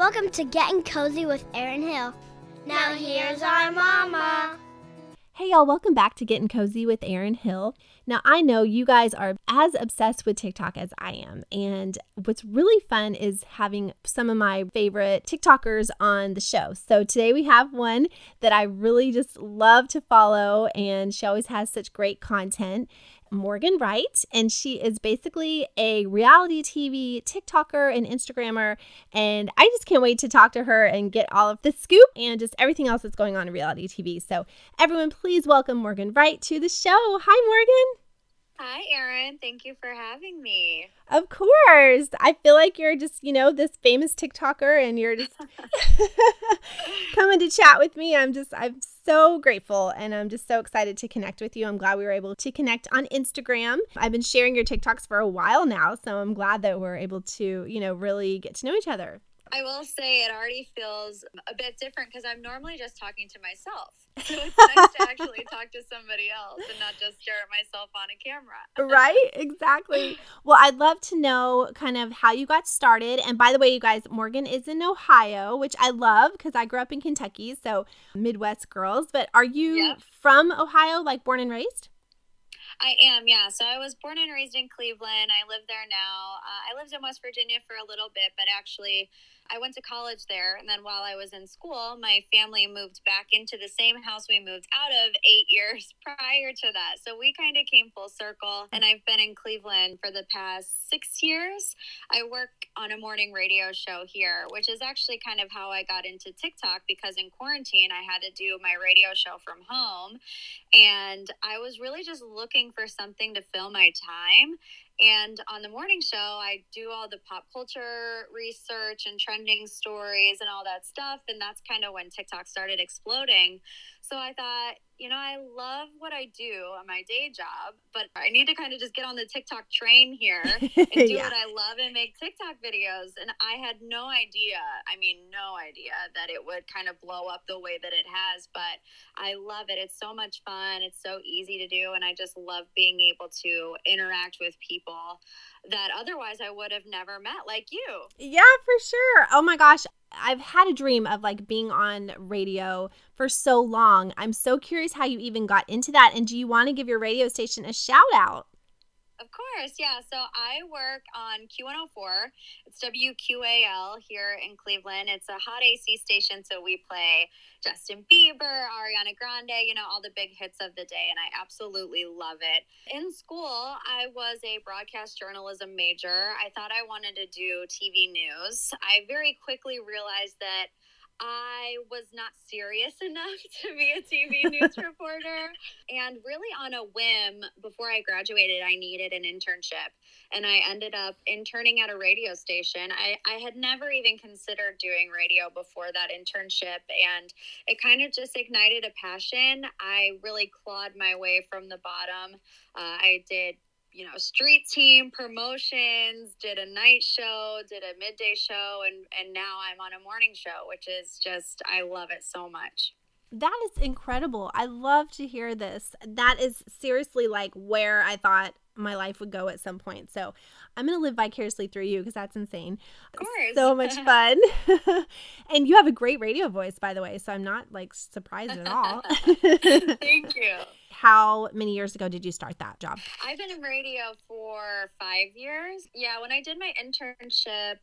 Welcome to Getting Cozy with Erin Hill. Now here's our mama. Hey, y'all, welcome back to Getting Cozy with Erin Hill. Now, I know you guys are as obsessed with TikTok as I am. And what's really fun is having some of my favorite TikTokers on the show. So today we have one that I really just love to follow, and she always has such great content. Morgan Wright, and she is basically a reality TV TikToker and Instagrammer. And I just can't wait to talk to her and get all of the scoop and just everything else that's going on in reality TV. So, everyone, please welcome Morgan Wright to the show. Hi, Morgan. Hi, Erin. Thank you for having me. Of course. I feel like you're just, you know, this famous TikToker and you're just coming to chat with me. I'm just, I'm so grateful and I'm just so excited to connect with you. I'm glad we were able to connect on Instagram. I've been sharing your TikToks for a while now, so I'm glad that we're able to, you know, really get to know each other. I will say it already feels a bit different because I'm normally just talking to myself. So it's nice to actually talk to somebody else and not just stare at myself on a camera. right? Exactly. Well, I'd love to know kind of how you got started. And by the way, you guys, Morgan is in Ohio, which I love because I grew up in Kentucky. So Midwest girls. But are you yep. from Ohio, like born and raised? I am, yeah. So I was born and raised in Cleveland. I live there now. Uh, I lived in West Virginia for a little bit, but actually, I went to college there. And then while I was in school, my family moved back into the same house we moved out of eight years prior to that. So we kind of came full circle. And I've been in Cleveland for the past six years. I work on a morning radio show here, which is actually kind of how I got into TikTok because in quarantine, I had to do my radio show from home. And I was really just looking for something to fill my time. And on the morning show, I do all the pop culture research and trending stories and all that stuff. And that's kind of when TikTok started exploding. So I thought, you know, I love what I do on my day job, but I need to kind of just get on the TikTok train here and do yeah. what I love and make TikTok videos. And I had no idea, I mean, no idea that it would kind of blow up the way that it has, but I love it. It's so much fun. It's so easy to do. And I just love being able to interact with people that otherwise I would have never met, like you. Yeah, for sure. Oh my gosh. I've had a dream of like being on radio for so long. I'm so curious how you even got into that. And do you want to give your radio station a shout out? Of course, yeah. So I work on Q104. It's WQAL here in Cleveland. It's a hot AC station, so we play Justin Bieber, Ariana Grande, you know, all the big hits of the day, and I absolutely love it. In school, I was a broadcast journalism major. I thought I wanted to do TV news. I very quickly realized that I was not serious enough to be a TV news reporter. And really, on a whim, before I graduated, I needed an internship. And I ended up interning at a radio station. I, I had never even considered doing radio before that internship. And it kind of just ignited a passion. I really clawed my way from the bottom. Uh, I did you know street team promotions did a night show did a midday show and and now i'm on a morning show which is just i love it so much. That is incredible. I love to hear this. That is seriously like where i thought my life would go at some point. So i'm going to live vicariously through you because that's insane. Of course. so much fun. And you have a great radio voice by the way so i'm not like surprised at all. Thank you how many years ago did you start that job? I've been in radio for five years. Yeah, when I did my internship,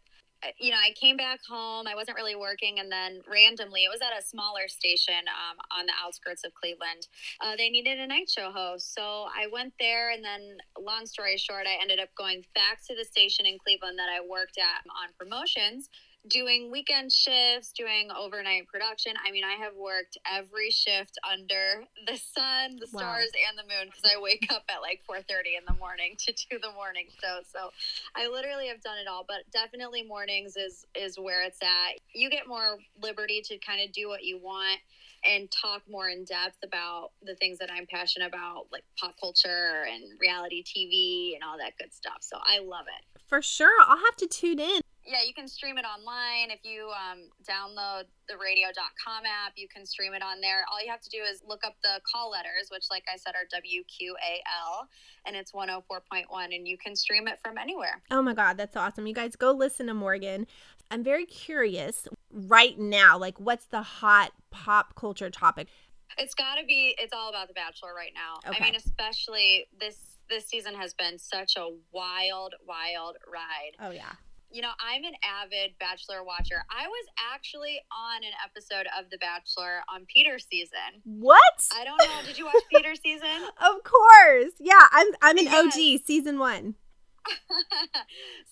you know, I came back home. I wasn't really working, and then randomly, it was at a smaller station um, on the outskirts of Cleveland. Uh, they needed a night show host, so I went there. And then, long story short, I ended up going back to the station in Cleveland that I worked at on promotions doing weekend shifts, doing overnight production. I mean, I have worked every shift under the sun, the stars, wow. and the moon because I wake up at like 4:30 in the morning to do the morning show. So I literally have done it all, but definitely mornings is is where it's at. You get more liberty to kind of do what you want and talk more in depth about the things that I'm passionate about, like pop culture and reality TV and all that good stuff. So I love it. For sure. I'll have to tune in. Yeah, you can stream it online. If you um, download the radio.com app, you can stream it on there. All you have to do is look up the call letters, which, like I said, are WQAL, and it's 104.1, and you can stream it from anywhere. Oh my God, that's awesome. You guys go listen to Morgan. I'm very curious right now, like, what's the hot pop culture topic? It's got to be, it's all about The Bachelor right now. Okay. I mean, especially this. This season has been such a wild, wild ride. Oh, yeah. You know, I'm an avid Bachelor watcher. I was actually on an episode of The Bachelor on Peter's season. What? I don't know. Did you watch Peter's season? Of course. Yeah, I'm I'm an Yes. OG season 1.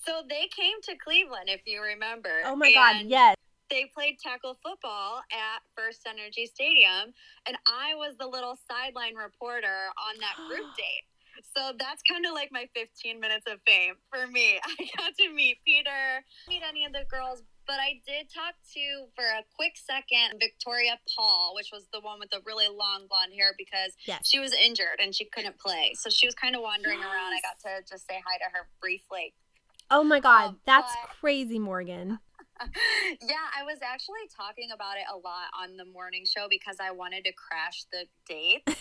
so they came to Cleveland, if you remember. Oh my god, yes. They played tackle football at FirstEnergy Stadium, and I was the little sideline reporter on that group date. So that's kind of like my 15 minutes of fame for me. I got to meet Peter, meet any of the girls, but I did talk to, for a quick second, Victoria Paul, which was the one with the really long blonde hair because Yes. she was injured and she couldn't play. So she was kind of wandering around. I got to just say hi to her briefly. Oh my god, Um, that's but- crazy, Morgan. yeah, I was actually talking about it a lot on the morning show because I wanted to crash the date. and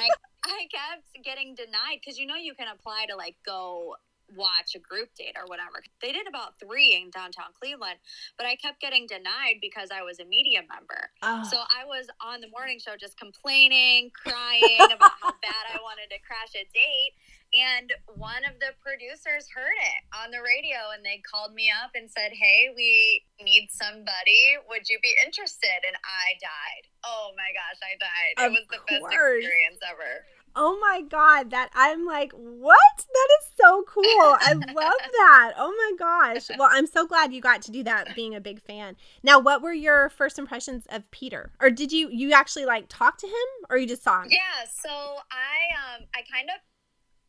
I, I kept getting denied because you know you can apply to like go watch a group date or whatever. They did about three in downtown Cleveland, but I kept getting denied because I was a media member. Oh, So I was on the morning show just complaining, crying about how bad I wanted to crash a date. And one of the producers heard it on the radio and they called me up and said, Hey, we need somebody. Would you be interested? And I died. Oh my gosh, I died. Of it was the best course. experience ever. oh my god, that I'm like, what? That is so cool. I love that. Oh my gosh. Well, I'm so glad you got to do that being a big fan. Now, what were your first impressions of Peter? Or did you you actually like talk to him or you just saw him? Yeah, so I um I kind of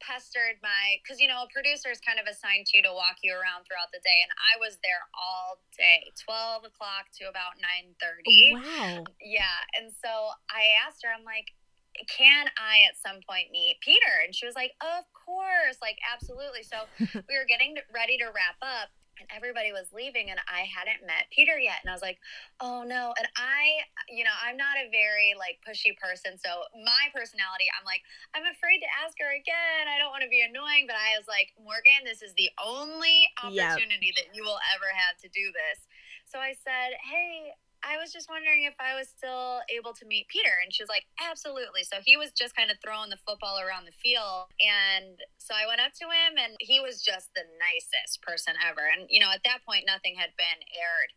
pestered my because you know a producer is kind of assigned to you to walk you around throughout the day, and I was there all day, twelve o'clock to about nine thirty. Wow. Yeah, and so I asked her, I'm like, can I at some point meet Peter? And she was like, of course, like absolutely. So we were getting ready to wrap up. And everybody was leaving, and I hadn't met Peter yet. And I was like, "Oh no!" And I, you know, I'm not a very like pushy person, so my personality, I'm like, I'm afraid to ask her again. I don't want to be annoying, but I was like, Morgan, this is the only Yep. opportunity that you will ever have to do this. So I said, Hey, I was just wondering if I was still able to meet Peter. And she was like, Absolutely. So he was just kind of throwing the football around the field. And so I went up to him, and he was just the nicest person ever. And, you know, at that point, nothing had been aired.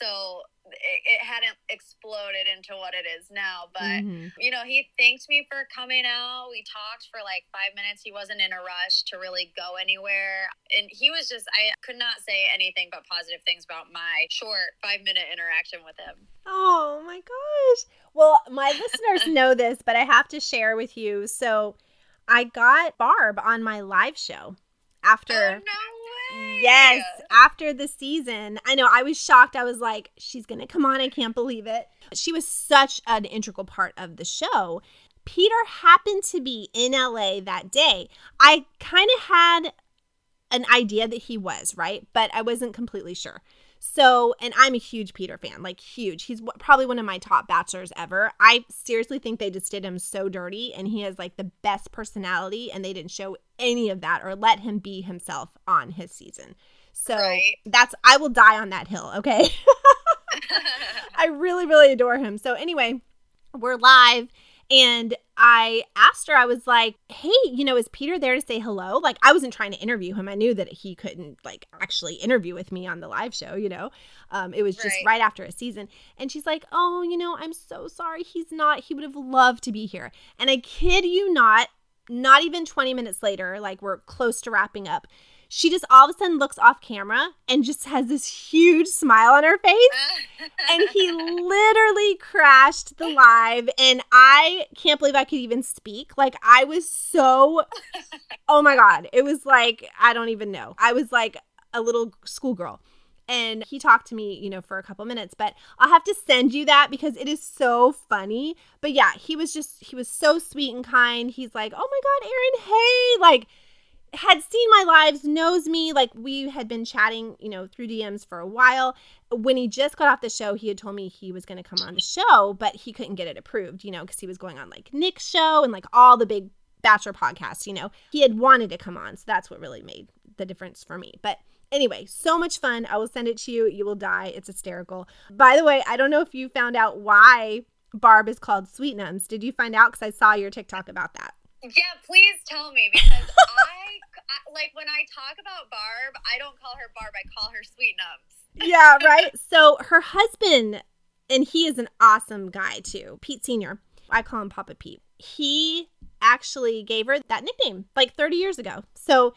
So it, it hadn't exploded into what it is now. But Mhm. you know, he thanked me for coming out. We talked for like five minutes. He wasn't in a rush to really go anywhere. And he was just, I could not say anything but positive things about my short five minute interaction with him. Oh my gosh. Well, my listeners know this, but I have to share with you. So I got Barb on my live show after. Oh, no. Yes, after the season. I know I was shocked. I was like, she's going to come on. I can't believe it. She was such an integral part of the show. Peter happened to be in LA that day. I kind of had an idea that he was, right? But I wasn't completely sure. So, and I'm a huge Peter fan, like huge. He's w- probably one of my top bachelors ever. I seriously think they just did him so dirty, and he has like the best personality, and they didn't show any of that or let him be himself on his season. So Right. that's, I will die on that hill, okay? I really, really adore him. So, anyway, we're live. And I asked her, I was like, hey, you know, is Peter there to say hello? Like, I wasn't trying to interview him. I knew that he couldn't, like, actually interview with me on the live show, you know? Um, it was just Right. right after a season. And she's like, oh, you know, I'm so sorry. He's not. He would have loved to be here. And I kid you not, not even 20 minutes later, like, we're close to wrapping up. She just all of a sudden looks off camera and just has this huge smile on her face. And he literally crashed the live and i can't believe i could even speak. Like i was so oh my god. It was like i don't even know. I was like a little schoolgirl. And he talked to me you know for a couple minutes but i'll have to send you that because it is so funny. But yeah he was just he was so sweet and kind. He's like oh my god Erin hey like had seen my lives, knows me. Like we had been chatting, you know, through DMs for a while. When he just got off the show, he had told me he was going to come on the show, but he couldn't get it approved, you know, because he was going on like Nick's show and like all the big Bachelor podcasts, you know. He had wanted to come on. So that's what really made the difference for me. But Anyway, so much fun. I will send it to you. You will die. It's hysterical. By the way, I don't know if you found out why Barb is called Sweet Nums. Did you find out? Because I saw your TikTok about that. Yeah, please tell me because I, I like when I talk about Barb, I don't call her Barb. I call her Sweet Nums. yeah, right. So her husband, and he is an awesome guy too, Pete Senior. I call him Papa Pete. He actually gave her that nickname like 30 years ago. So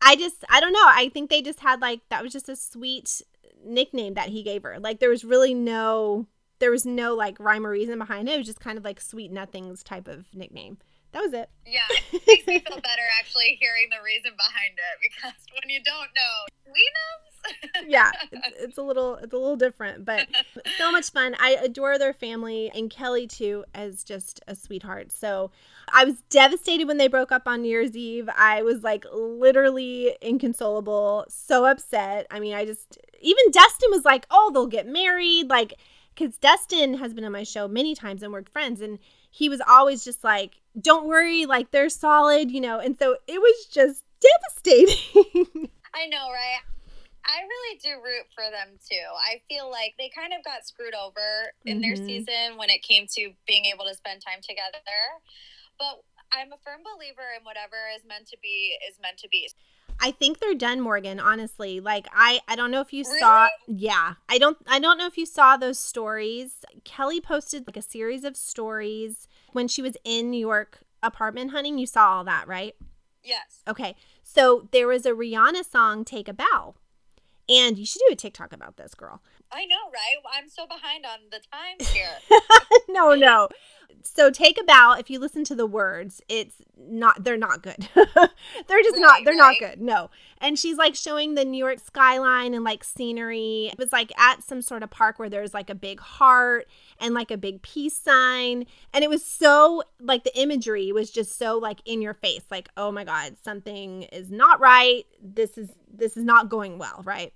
I just, I don't know. I think they just had like, that was just a sweet nickname that he gave her. Like, there was really no, there was no like rhyme or reason behind it. It was just kind of like sweet nothings type of nickname. That was it. Yeah, it makes me feel better actually hearing the reason behind it because when you don't know, we know. yeah, it's, it's, a little it's a little different, but so much fun. I adore their family and Kelly too as just a sweetheart. So I was devastated when they broke up on New Year's Eve. I was like literally inconsolable, so upset. I mean, I just even Dustin was like, "Oh, they'll get married," like because Dustin has been on my show many times and we're friends, and he was always just like, don't worry, like they're solid, you know. And so it was just devastating. I know, right? I really do root for them too. I feel like they kind of got screwed over in mm-hmm. their season when it came to being able to spend time together. But I'm a firm believer in whatever is meant to be is meant to be. I think they're done, Morgan, honestly. Like I I don't know if you really? saw Yeah. I don't I don't know if you saw those stories. Kelly posted like a series of stories when she was in New York apartment hunting. You saw all that, right? Yes. Okay. So there was a Rihanna song, Take a Bow. And you should do a TikTok about this, girl. I know, right? I'm so behind on the times here. no, no so take a bow. If you listen to the words it's not they're not good. They're just not they're not good. no. And she's like showing the new york skyline and like scenery. It was like at some sort of park where there's like a big heart and like a big peace sign. And it was so like the imagery was just so like in your face. Like oh my god something is not right. This is this is not going well right?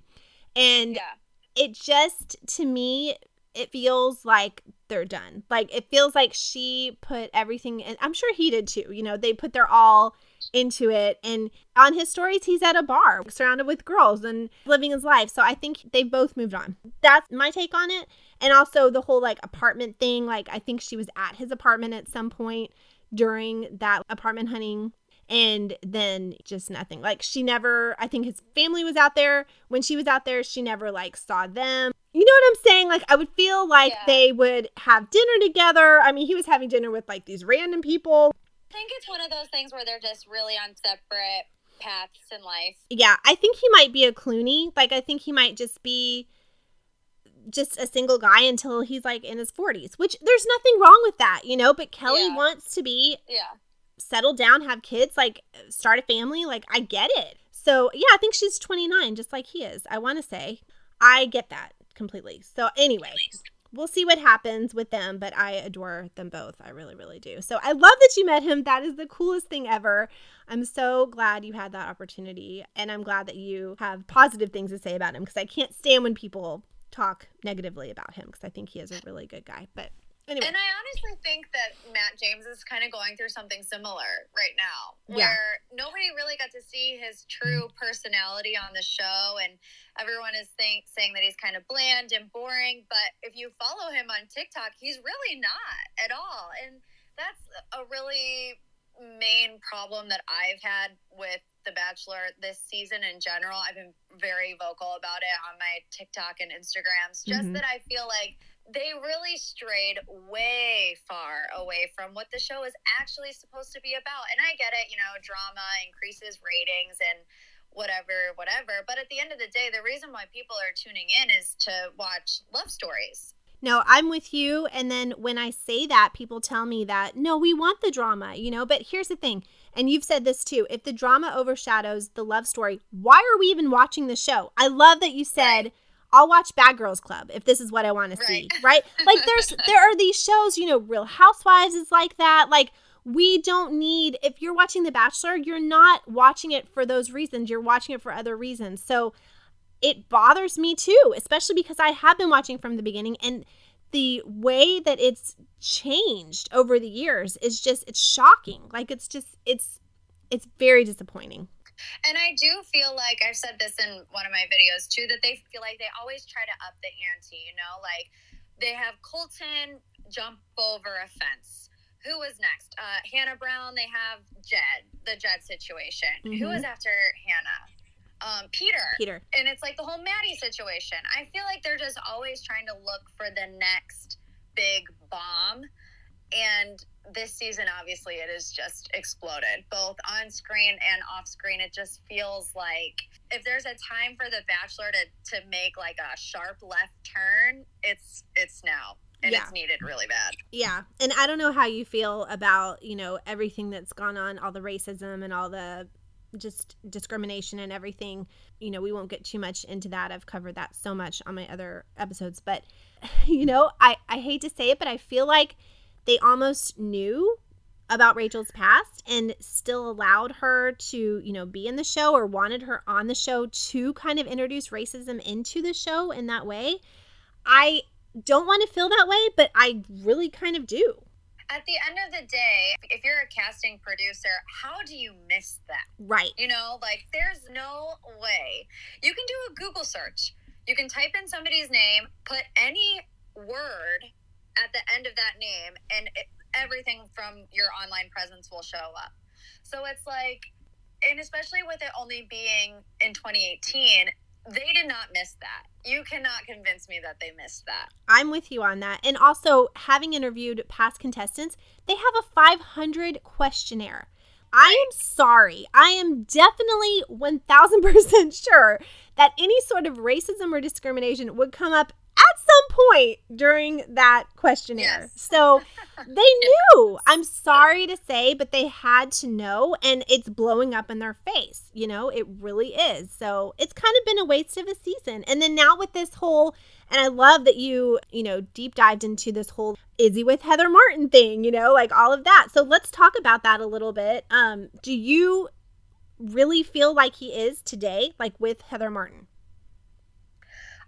And yeah. it just to me it feels like they're done. Like it feels like she put everything and I'm sure he did too. You know, they put their all into it and on his stories he's at a bar surrounded with girls and living his life. So I think they've both moved on. That's my take on it. And also the whole like apartment thing, like I think she was at his apartment at some point during that apartment hunting and then just nothing. Like she never I think his family was out there. When she was out there, she never like saw them. You know what I'm saying? Like I would feel like yeah. they would have dinner together. I mean, he was having dinner with like these random people. I think it's one of those things where they're just really on separate paths in life. Yeah, I think he might be a Clooney. Like I think he might just be just a single guy until he's like in his 40s, which there's nothing wrong with that, you know, but Kelly yeah. wants to be Yeah settle down, have kids, like start a family. Like I get it. So yeah, I think she's 29, just like he is. I want to say I get that completely. So anyway, we'll see what happens with them, but I adore them both. I really, really do. So I love that you met him. That is the coolest thing ever. I'm so glad you had that opportunity, and I'm glad that you have positive things to say about him because I can't stand when people talk negatively about him because I think he is a really good guy. But Anyway. And I honestly think that Matt James is kind of going through something similar right now, where yeah. nobody really got to see his true personality on the show, and everyone is think, saying that he's kind of bland and boring. But if you follow him on TikTok, he's really not at all, and that's a really main problem that I've had with The Bachelor this season in general. I've been very vocal about it on my TikTok and Instagrams. Just mm-hmm. that I feel like they really strayed way far away from what the show is actually supposed to be about. And I get it, you know, drama increases ratings and whatever, whatever. But at the end of the day, the reason why people are tuning in is to watch love stories. No, I'm with you. And then when I say that, people tell me that, no, we want the drama, you know? But here's the thing, and you've said this too if the drama overshadows the love story, why are we even watching the show? I love that you said, right I'll watch Bad Girls Club if this is what I want right. to see, right? Like there's there are these shows, you know, Real Housewives is like that. Like we don't need if you're watching The Bachelor, you're not watching it for those reasons. You're watching it for other reasons. So it bothers me too, especially because I have been watching from the beginning and the way that it's changed over the years is just it's shocking. Like it's just it's it's very disappointing. And I do feel like I've said this in one of my videos too that they feel like they always try to up the ante, you know, like they have Colton jump over a fence. Who was next? Uh, Hannah Brown. They have Jed, the Jed situation. Mm-hmm. Who was after Hannah? Um, Peter. Peter. And it's like the whole Maddie situation. I feel like they're just always trying to look for the next big bomb. And this season, obviously, it has just exploded, both on screen and off screen. It just feels like if there's a time for The Bachelor to, to make like a sharp left turn, it's it's now and yeah. it's needed really bad. Yeah. And I don't know how you feel about, you know, everything that's gone on, all the racism and all the just discrimination and everything. You know, we won't get too much into that. I've covered that so much on my other episodes, but you know, I I hate to say it, but I feel like they almost knew about Rachel's past and still allowed her to, you know, be in the show or wanted her on the show to kind of introduce racism into the show in that way. I don't want to feel that way, but I really kind of do. At the end of the day, if you're a casting producer, how do you miss that? Right. You know, like there's no way. You can do a Google search. You can type in somebody's name, put any word at the end of that name, and it, everything from your online presence will show up. So it's like, and especially with it only being in 2018, they did not miss that. You cannot convince me that they missed that. I'm with you on that. And also, having interviewed past contestants, they have a 500 questionnaire. Right. I am sorry. I am definitely 1000% sure that any sort of racism or discrimination would come up at some point during that questionnaire. Yes. So they knew. I'm sorry to say, but they had to know, and it's blowing up in their face. You know, it really is. So it's kind of been a waste of a season. And then now with this whole, and I love that you, you know, deep dived into this whole Izzy with Heather Martin thing, you know, like all of that. So let's talk about that a little bit. Um, do you really feel like he is today, like with Heather Martin?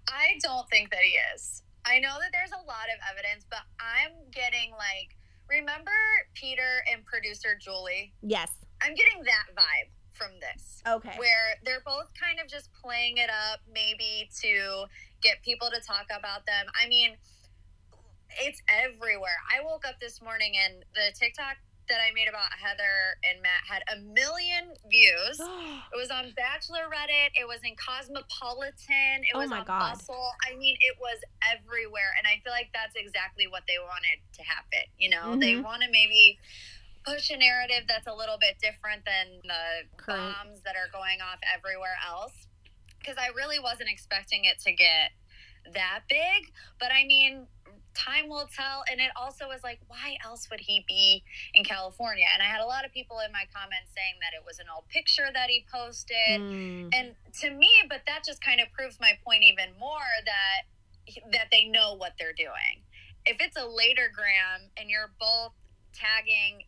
I don't think that he is. I know that there's a lot of evidence, but I'm getting like, remember Peter and producer Julie? Yes. I'm getting that vibe from this. Okay. Where they're both kind of just playing it up, maybe to get people to talk about them. I mean, it's everywhere. I woke up this morning and the TikTok that I made about Heather and Matt had a million views. it was on Bachelor Reddit. It was in Cosmopolitan. It oh was on God. Bustle. I mean, it was everywhere. And I feel like that's exactly what they wanted to happen. You know, mm-hmm. they want to maybe push a narrative that's a little bit different than the Current. bombs that are going off everywhere else. Because I really wasn't expecting it to get that big. But I mean, time will tell. And it also was like, why else would he be in California? And I had a lot of people in my comments saying that it was an old picture that he posted. Mm. And to me, but that just kind of proves my point even more that that they know what they're doing. If it's a later gram and you're both tagging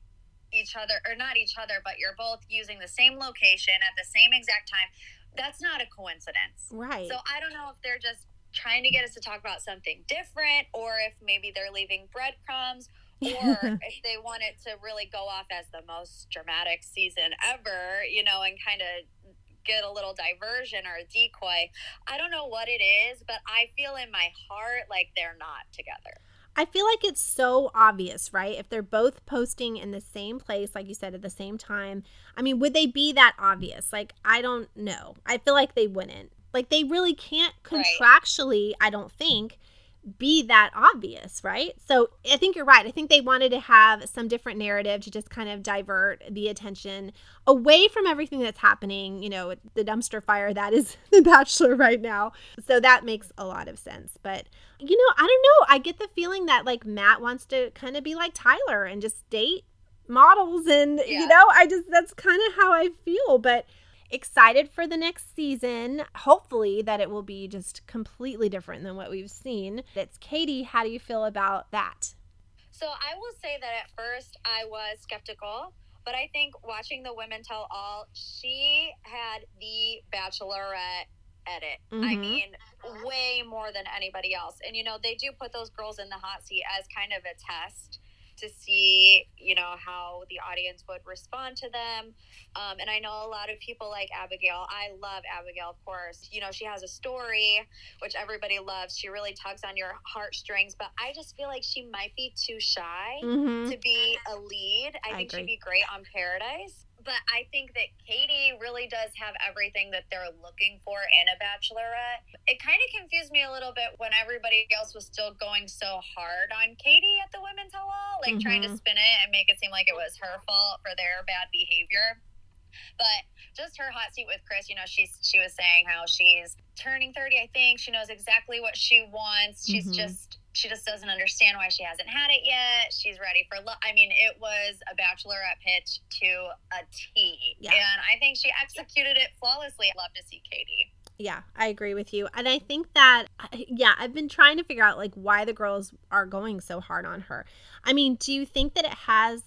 each other or not each other, but you're both using the same location at the same exact time, that's not a coincidence. Right. So I don't know if they're just trying to get us to talk about something different or if maybe they're leaving breadcrumbs or if they want it to really go off as the most dramatic season ever, you know, and kind of get a little diversion or a decoy. I don't know what it is, but I feel in my heart like they're not together. I feel like it's so obvious, right? If they're both posting in the same place, like you said, at the same time, I mean, would they be that obvious? Like, I don't know. I feel like they wouldn't. Like they really can't contractually, right. I don't think, be that obvious, right? So I think you're right. I think they wanted to have some different narrative to just kind of divert the attention away from everything that's happening, you know, the dumpster fire that is The Bachelor right now. So that makes a lot of sense. But, you know, I don't know. I get the feeling that like Matt wants to kind of be like Tyler and just date models and, yeah. you know, I just, that's kind of how I feel. But, excited for the next season. Hopefully, that it will be just completely different than what we've seen. It's Katie. How do you feel about that? So I will say that at first I was skeptical, but I think watching the Women Tell All, she had the Bachelorette edit. I Mhm. mean, way more than anybody else. And you know, they do put those girls in the hot seat as kind of a test to see, you know, how the audience would respond to them. Um, and I know a lot of people like Abigail. I love Abigail, of course. You know, she has a story, which everybody loves. She really tugs on your heartstrings, but I just feel like she might be too shy Mm-hmm. to be a lead. I, I think agree. she'd be great on Paradise. But I think that Katie really does have everything that they're looking for in a bachelorette. It kind of confused me a little bit when everybody else was still going so hard on Katie at the Women Tell All, like trying to Mhm. spin it and make it seem like it was her fault for their bad behavior. But just her hot seat with Chris, you know, she's she was saying how she's turning 30, I think. She knows exactly what she wants. She's Mhm. just she just doesn't understand why she hasn't had it yet. She's ready for love. I mean, it was a bachelorette pitch to a T. Yeah. And I think she executed it flawlessly. I'd love to see Katie. Yeah, I agree with you. And I think that, yeah, I've been trying to figure out like why the girls are going so hard on her. I mean, do you think that it has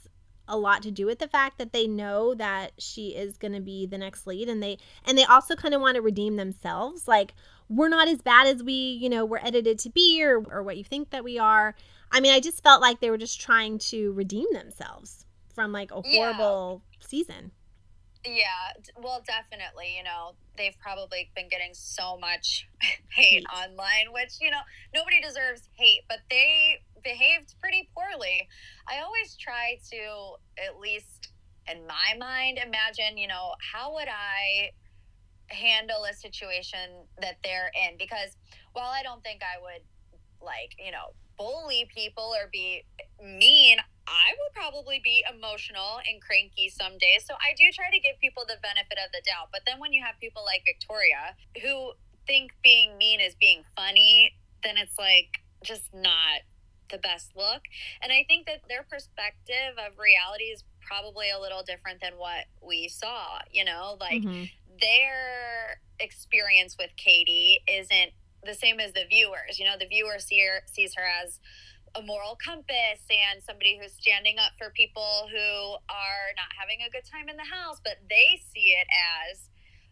a lot to do with the fact that they know that she is going to be the next lead and they and they also kind of want to redeem themselves. Like we're not as bad as we you know we're edited to be or, or what you think that we are. I mean i just felt like they were just trying to redeem themselves from like a Yeah. horrible season Yeah, well, definitely. You know, they've probably been getting so much hate online, which, you know, nobody deserves hate, but they behaved pretty poorly. I always try to, at least in my mind, imagine, you know, how would I handle a situation that they're in? Because while I don't think I would, like, you know, bully people or be mean, I would probably be emotional and cranky some days. So I do try to give people the benefit of the doubt. But then when you have people like Victoria who think being mean is being funny, then it's like just not the best look. And I think that their perspective of reality is probably a little different than what we saw, you know? Like Mhm. their experience with Katie isn't the same as the viewers. You know, the viewer see her, sees her as a moral compass and somebody who's standing up for people who are not having a good time in the house, but they see it as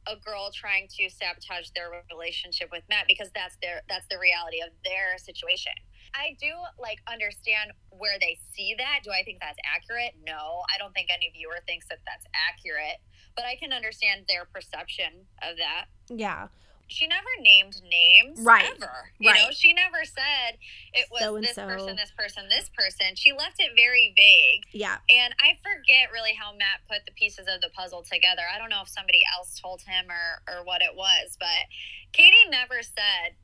a girl trying to sabotage their relationship with Matt because that's their that's the reality of their situation. I do like understand where they see that. Do I think that's accurate? No, I don't think any viewer thinks that that's accurate, but I can understand their perception of that. yeah She never named names Right. ever. You know, she never said it was So this so. person, this person, this person. She left it very vague. yeah And I forget really how Matt put the pieces of the puzzle together. I don't know if somebody else told him or, or what it was, but Katie never said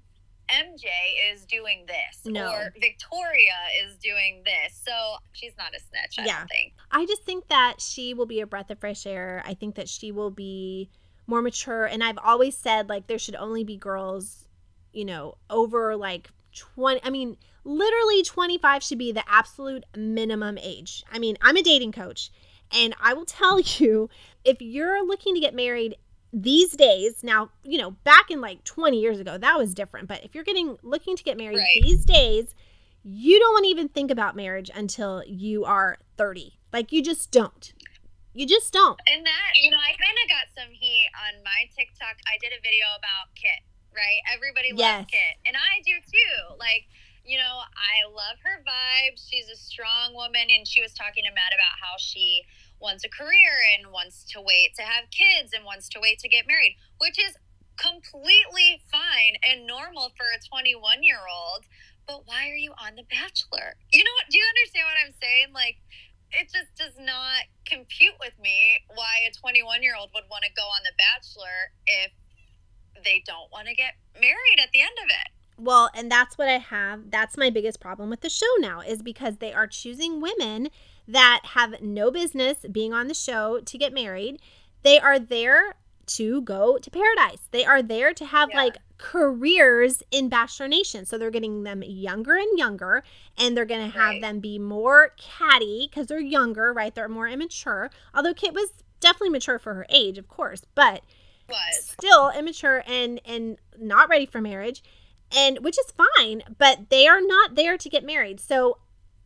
MJ is doing this No. or Victoria is doing this. So she's not a snitch, I Yeah. don't think. I just think that she will be a breath of fresh air. I think that she will be more mature. And I've always said, like, there should only be girls, you know, over like 20. I mean, literally 25 should be the absolute minimum age. I mean, I'm a dating coach, and I will tell you if you're looking to get married these days, now, you know, back in like 20 years ago, that was different. But if you're getting looking to get married Right. these days, you don't want to even think about marriage until you are 30. Like you just don't. You just don't. And that, you know, I kind of got some heat on my TikTok. I did a video about Kit, right? Everybody loves Yes. Kit. And I do too. Like, you know, I love her vibe. She's a strong woman. And she was talking to Matt about how she wants a career and wants to wait to have kids and wants to wait to get married, which is completely fine and normal for a 21 year old. But why are you on The Bachelor? You know what? Do you understand what I'm saying? Like, it just does not compute with me why a 21 year old would want to go on The Bachelor if they don't want to get married at the end of it. Well, and that's what I have. That's my biggest problem with the show now is because they are choosing women that have no business being on the show to get married. They are there to go to paradise. They are there to have Yeah. like careers in Bachelor Nation. So they're getting them younger and younger, and they're going to have Right. them be more catty because they're younger, right? They're more immature. Although Kit was definitely mature for her age, of course, but Was. still immature and and not ready for marriage and which is fine but they are not there to get married so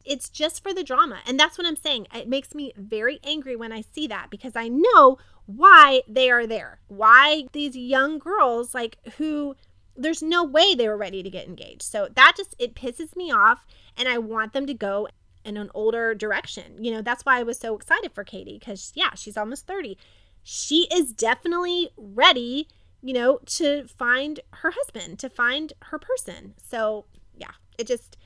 it's just for the drama. And that's what I'm saying. It makes me very angry when I see that because I know why they are there. Why these young girls, like, who there's no way they were ready to get engaged. So that just, it pisses me off. And I want them to go in an older direction. You know, that's why I was so excited for Katie because, yeah, she's almost 30. She is definitely ready, you know, to find her husband, to find her person. So, yeah, it just,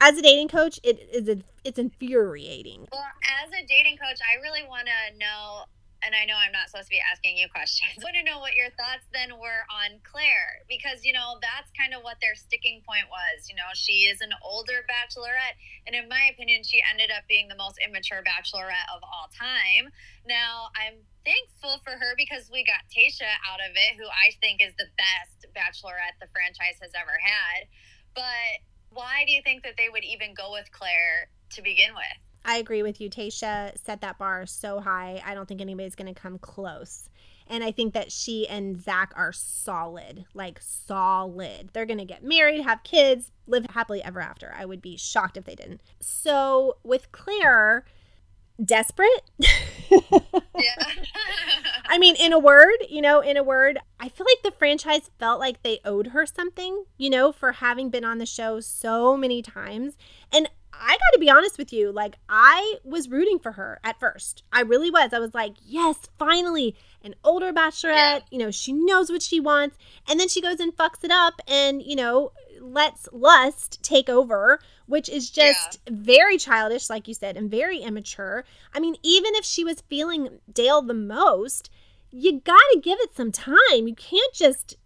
as a dating coach, it is it's infuriating. Well, as a dating coach, I really want to know and I know I'm not supposed to be asking you questions. I want to know what your thoughts then were on Claire because you know that's kind of what their sticking point was. You know, she is an older bachelorette, and in my opinion, she ended up being the most immature bachelorette of all time. Now, I'm thankful for her because we got Tayshia out of it, who I think is the best bachelorette the franchise has ever had. But why do you think that they would even go with Claire to begin with? I agree with you. Tayshia set that bar so high. I don't think anybody's going to come close. And I think that she and Zach are solid, like solid. They're going to get married, have kids, live happily ever after. I would be shocked if they didn't. So with Claire, desperate. yeah. I mean, in a word, you know, in a word, I feel like the franchise felt like they owed her something, you know, for having been on the show so many times. And I got to be honest with you. Like, I was rooting for her at first. I really was. I was like, yes, finally, an older bachelorette. Yeah. You know, she knows what she wants. And then she goes and fucks it up and, you know, lets lust take over, which is just yeah. very childish, like you said, and very immature. I mean, even if she was feeling Dale the most, you got to give it some time. You can't just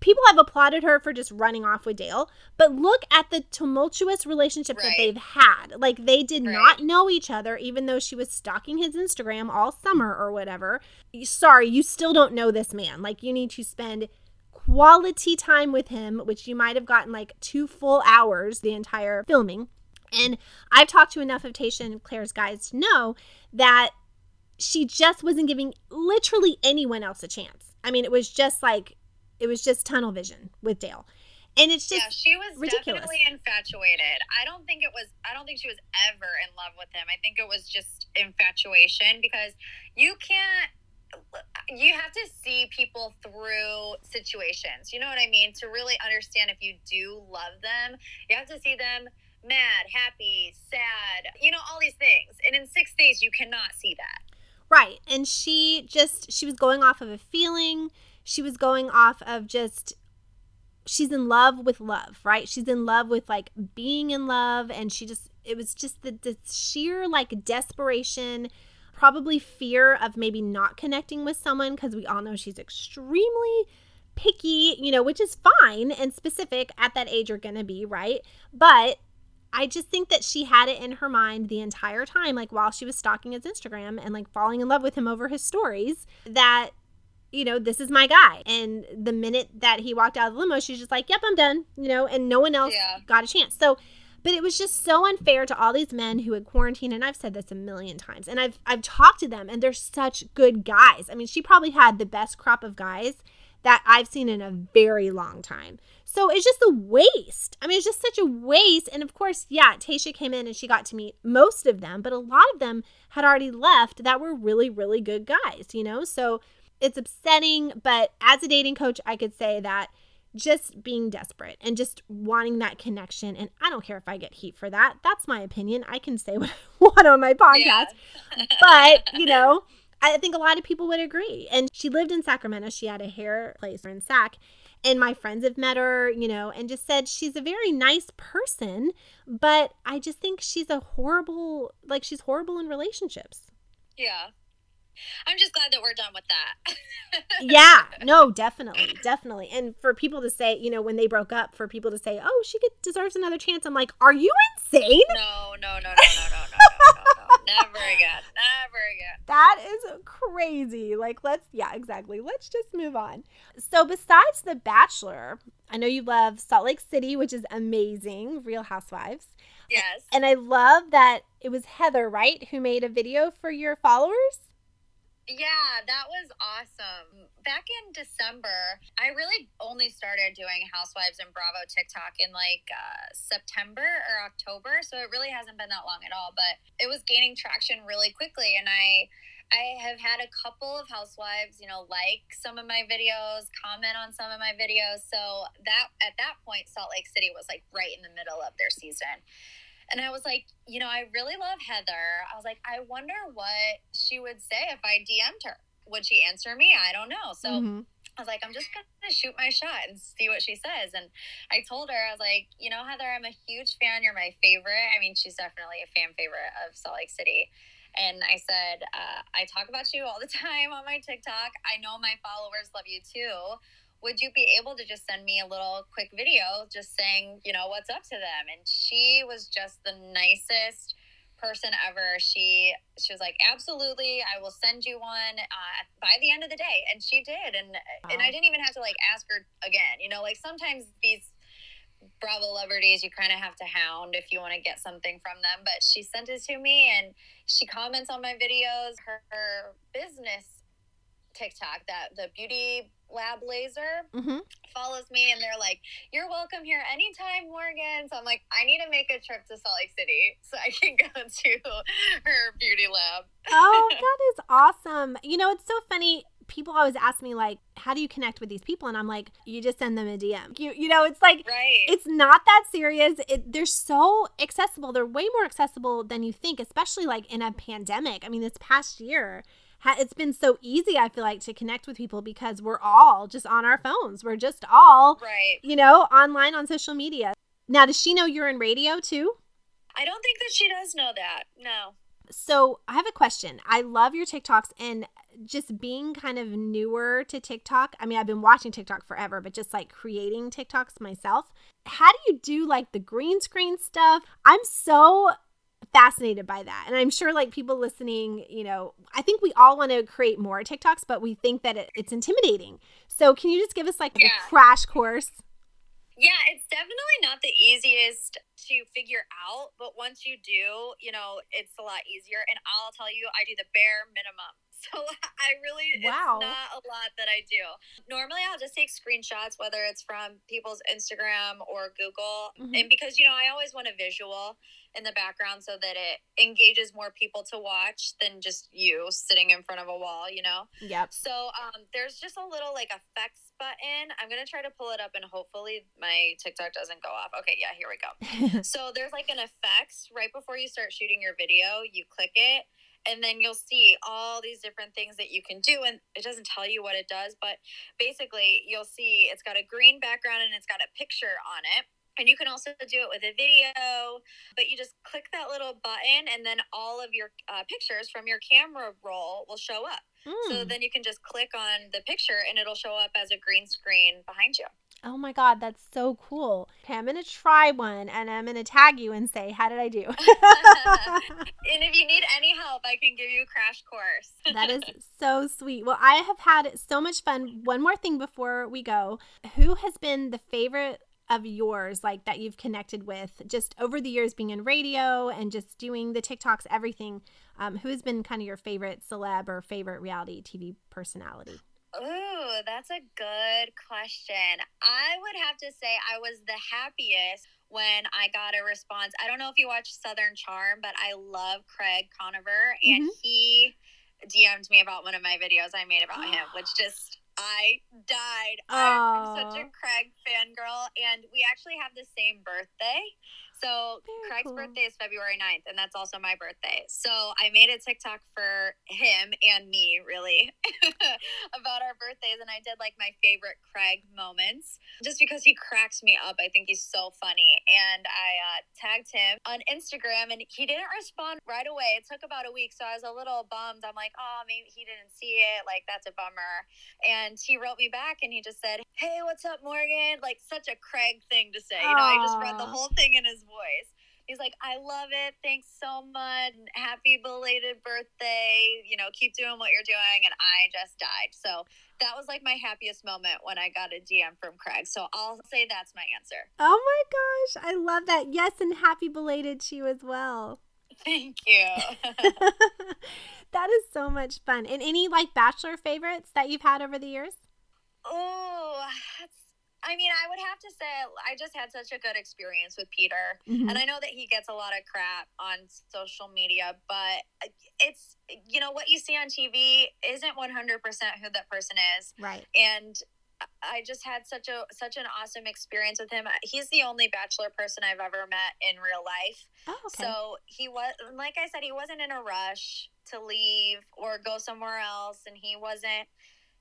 people have applauded her for just running off with Dale, but look at the tumultuous relationship right. that they've had. Like they did right. not know each other, even though she was stalking his Instagram all summer or whatever. Sorry, you still don't know this man. Like you need to spend quality time with him, which you might have gotten like two full hours the entire filming. And I've talked to enough of Tayshia and Claire's guys to know that she just wasn't giving literally anyone else a chance. I mean, it was just like it was just tunnel vision with Dale. And it's just yeah, she was ridiculous. definitely infatuated. I don't think it was. I don't think she was ever in love with him. I think it was just infatuation because you can't. You have to see people through situations. You know what I mean? To really understand if you do love them, you have to see them mad, happy, sad. You know all these things. And in six days, you cannot see that. Right. And she just she was going off of a feeling she was going off of just she's in love with love, right? She's in love with like being in love and she just it was just the, the sheer like desperation, probably fear of maybe not connecting with someone because we all know she's extremely picky, you know, which is fine and specific at that age you're going to be, right? But I just think that she had it in her mind the entire time, like while she was stalking his Instagram and like falling in love with him over his stories, that you know, this is my guy. And the minute that he walked out of the limo, she's just like, yep, I'm done, you know, and no one else yeah. got a chance. So, but it was just so unfair to all these men who had quarantined and I've said this a million times and I've I've talked to them and they're such good guys. I mean, she probably had the best crop of guys that I've seen in a very long time. So it's just a waste. I mean, it's just such a waste. And of course, yeah, Tayshia came in and she got to meet most of them, but a lot of them had already left that were really, really good guys, you know? So it's upsetting, but as a dating coach, I could say that just being desperate and just wanting that connection. And I don't care if I get heat for that. That's my opinion. I can say what I want on my podcast. Yeah. but, you know, I think a lot of people would agree. And she lived in Sacramento. She had a hair place in Sac. And my friends have met her, you know, and just said she's a very nice person. But I just think she's a horrible, like, she's horrible in relationships. Yeah. I'm just glad that we're done with that. yeah, no, definitely, definitely. And for people to say, you know, when they broke up, for people to say, "Oh, she could, deserves another chance," I'm like, "Are you insane?" No, no, no, no, no, no, no, no, no, never again, never again. That is crazy. Like, let's, yeah, exactly. Let's just move on. So, besides The Bachelor, I know you love Salt Lake City, which is amazing. Real Housewives. Yes. And I love that it was Heather, right, who made a video for your followers. Yeah, that was awesome. Back in December, I really only started doing Housewives and Bravo TikTok in like uh, September or October, so it really hasn't been that long at all. But it was gaining traction really quickly, and I. I have had a couple of housewives, you know, like some of my videos, comment on some of my videos. So that at that point, Salt Lake City was like right in the middle of their season. And I was like, you know, I really love Heather. I was like, I wonder what she would say if I DM'd her. Would she answer me? I don't know. So mm-hmm. I was like, I'm just gonna shoot my shot and see what she says. And I told her, I was like, you know, Heather, I'm a huge fan. You're my favorite. I mean, she's definitely a fan favorite of Salt Lake City. And I said, uh, I talk about you all the time on my TikTok. I know my followers love you too would you be able to just send me a little quick video just saying, you know, what's up to them? And she was just the nicest person ever. She she was like, absolutely, I will send you one uh, by the end of the day, and she did. And wow. and I didn't even have to like ask her again. You know, like sometimes these Bravo celebrities you kind of have to hound if you want to get something from them. But she sent it to me, and she comments on my videos. Her, her business TikTok that the beauty lab laser mm-hmm. follows me and they're like you're welcome here anytime morgan. So i'm like i need to make a trip to salt lake city so i can go to her beauty lab. Oh that is awesome. You know it's so funny. People always ask me like how do you connect with these people? And i'm like you just send them a dm you, you know it's like right. it's not that serious. It, they're so accessible. They're way more accessible than you think especially like in a pandemic. I mean this past year it's been so easy i feel like to connect with people because we're all just on our phones. We're just all right. you know online on social media. Now does she know you're in radio too? I don't think that she does know that no. So i have a question. I love your tiktoks and just being kind of newer to tiktok i mean i've been watching tiktok forever but just like creating tiktoks myself. How do you do like the green screen stuff? I'm so fascinated by that. And I'm sure like people listening, you know, I think we all want to create more TikToks, but we think that it, it's intimidating. So can you just give us like yeah. a crash course? Yeah, it's definitely not the easiest to figure out, but once you do, you know, it's a lot easier. And I'll tell you, I do the bare minimum. So I really, wow. it's not a lot that I do. Normally, I'll just take screenshots, whether it's from people's Instagram or Google. Mm-hmm. And because, you know, I always want a visual in the background so that it engages more people to watch than just you sitting in front of a wall, you know? Yep. So um, there's just a little like effects button. I'm going to try to pull it up and hopefully my TikTok doesn't go off. Okay, yeah, here we go. so there's like an effects right before you start shooting your video. You click it and then you'll see all these different things that you can do and it doesn't tell you what it does but basically you'll see it's got a green background and it's got a picture on it and you can also do it with a video, but you just click that little button, and then all of your uh, pictures from your camera roll will show up. Mm. So hmm. then you can just click on the picture, and it'll show up as a green screen behind you. Oh my God, that's so cool. Okay, I'm going to try one and I'm going to tag you and say, How did I do? and if you need any help, I can give you a crash course. that is so sweet. Well, I have had so much fun. One more thing before we go Who has been the favorite of yours like that you've connected with just over the years being in radio and just doing the TikToks, everything? Um, who has been kind of your favorite celeb or favorite reality TV personality? Ooh, that's a good question. I would have to say I was the happiest when I got a response. I don't know if you watch Southern Charm, but I love Craig Conover, and mm-hmm. he DM'd me about one of my videos I made about him, which just I died. I'm such a Craig fangirl, and we actually have the same birthday. So Very Craig's cool. birthday is February 9th, and that's also my birthday. So I made a TikTok for him and me, really, about our birthdays, and I did like my favorite Craig moments, just because he cracks me up. I think he's so funny, and I uh, tagged him on Instagram, and he didn't respond right away. It took about a week, so I was a little bummed. I'm like, oh, maybe he didn't see it. Like that's a bummer. And he wrote me back, and he just said, "Hey, what's up, Morgan?" Like such a Craig thing to say. You know, I just read the whole thing in his voice. He's like, I love it. Thanks so much. Happy belated birthday. You know, keep doing what you're doing. And I just died. So that was like my happiest moment when I got a DM from Craig. So I'll say that's my answer. Oh my gosh. I love that. Yes. And happy belated to you as well. Thank you. that is so much fun. And any like bachelor favorites that you've had over the years? Oh, I mean, I would have to say I just had such a good experience with Peter. Mm-hmm. And I know that he gets a lot of crap on social media, but it's, you know, what you see on TV isn't 100% who that person is. Right. And I just had such a such an awesome experience with him. He's the only bachelor person I've ever met in real life. Oh, okay. So he was like I said, he wasn't in a rush to leave or go somewhere else, and he wasn't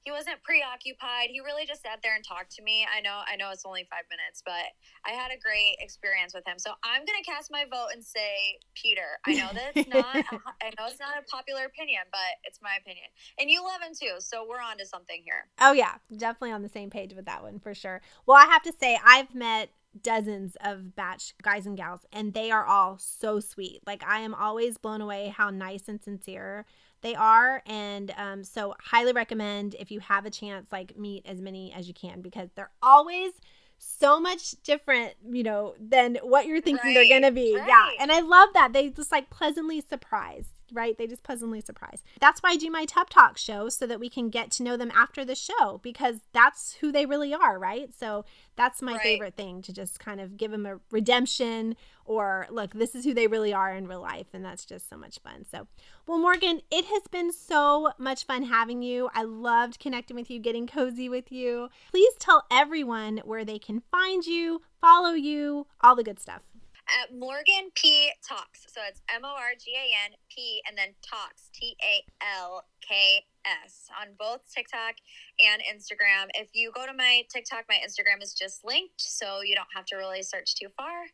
he wasn't preoccupied. He really just sat there and talked to me. I know, I know it's only five minutes, but I had a great experience with him. So I'm gonna cast my vote and say Peter. I know that's not. I know it's not a popular opinion, but it's my opinion. And you love him too, so we're on to something here. Oh yeah, definitely on the same page with that one for sure. Well, I have to say I've met dozens of batch guys and gals and they are all so sweet. Like i am always blown away how nice and sincere they are and um, so highly recommend if you have a chance like meet as many as you can because they're always so much different you know than what you're thinking right, they're gonna be. Right. yeah and i love that. They just like pleasantly surprise right? They just pleasantly surprise. That's why I do my Tub Talk show so that we can get to know them after the show because that's who they really are, right? So that's my right. favorite thing to just kind of give them a redemption or look, this is who they really are in real life. And that's just so much fun. So, well, Morgan, it has been so much fun having you. I loved connecting with you, getting cozy with you. Please tell everyone where they can find you, follow you, all the good stuff at Morgan P Talks. So it's M O R G A N P and then Talks T A L K S on both TikTok and Instagram. If you go to my TikTok, my Instagram is just linked, so you don't have to really search too far.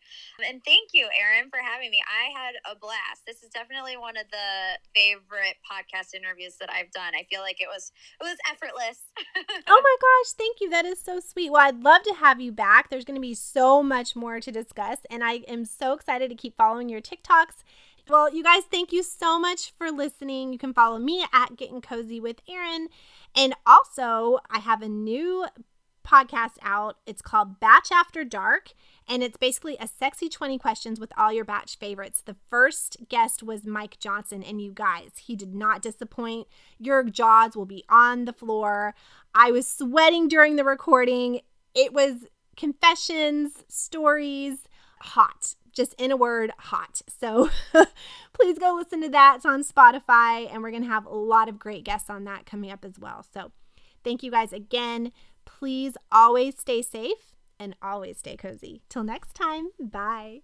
And thank you, Erin, for having me. I had a blast. This is definitely one of the favorite podcast interviews that I've done. I feel like it was it was effortless. oh my gosh, thank you. That is so sweet. Well, I'd love to have you back. There's going to be so much more to discuss, and I am so excited to keep following your TikToks well, you guys, thank you so much for listening. You can follow me at Getting Cozy with Erin. And also, I have a new podcast out. It's called Batch After Dark, and it's basically a sexy 20 questions with all your batch favorites. The first guest was Mike Johnson, and you guys, he did not disappoint. Your jaws will be on the floor. I was sweating during the recording. It was confessions, stories, hot just in a word, hot. So please go listen to that. It's on Spotify, and we're going to have a lot of great guests on that coming up as well. So thank you guys again. Please always stay safe and always stay cozy. Till next time, bye.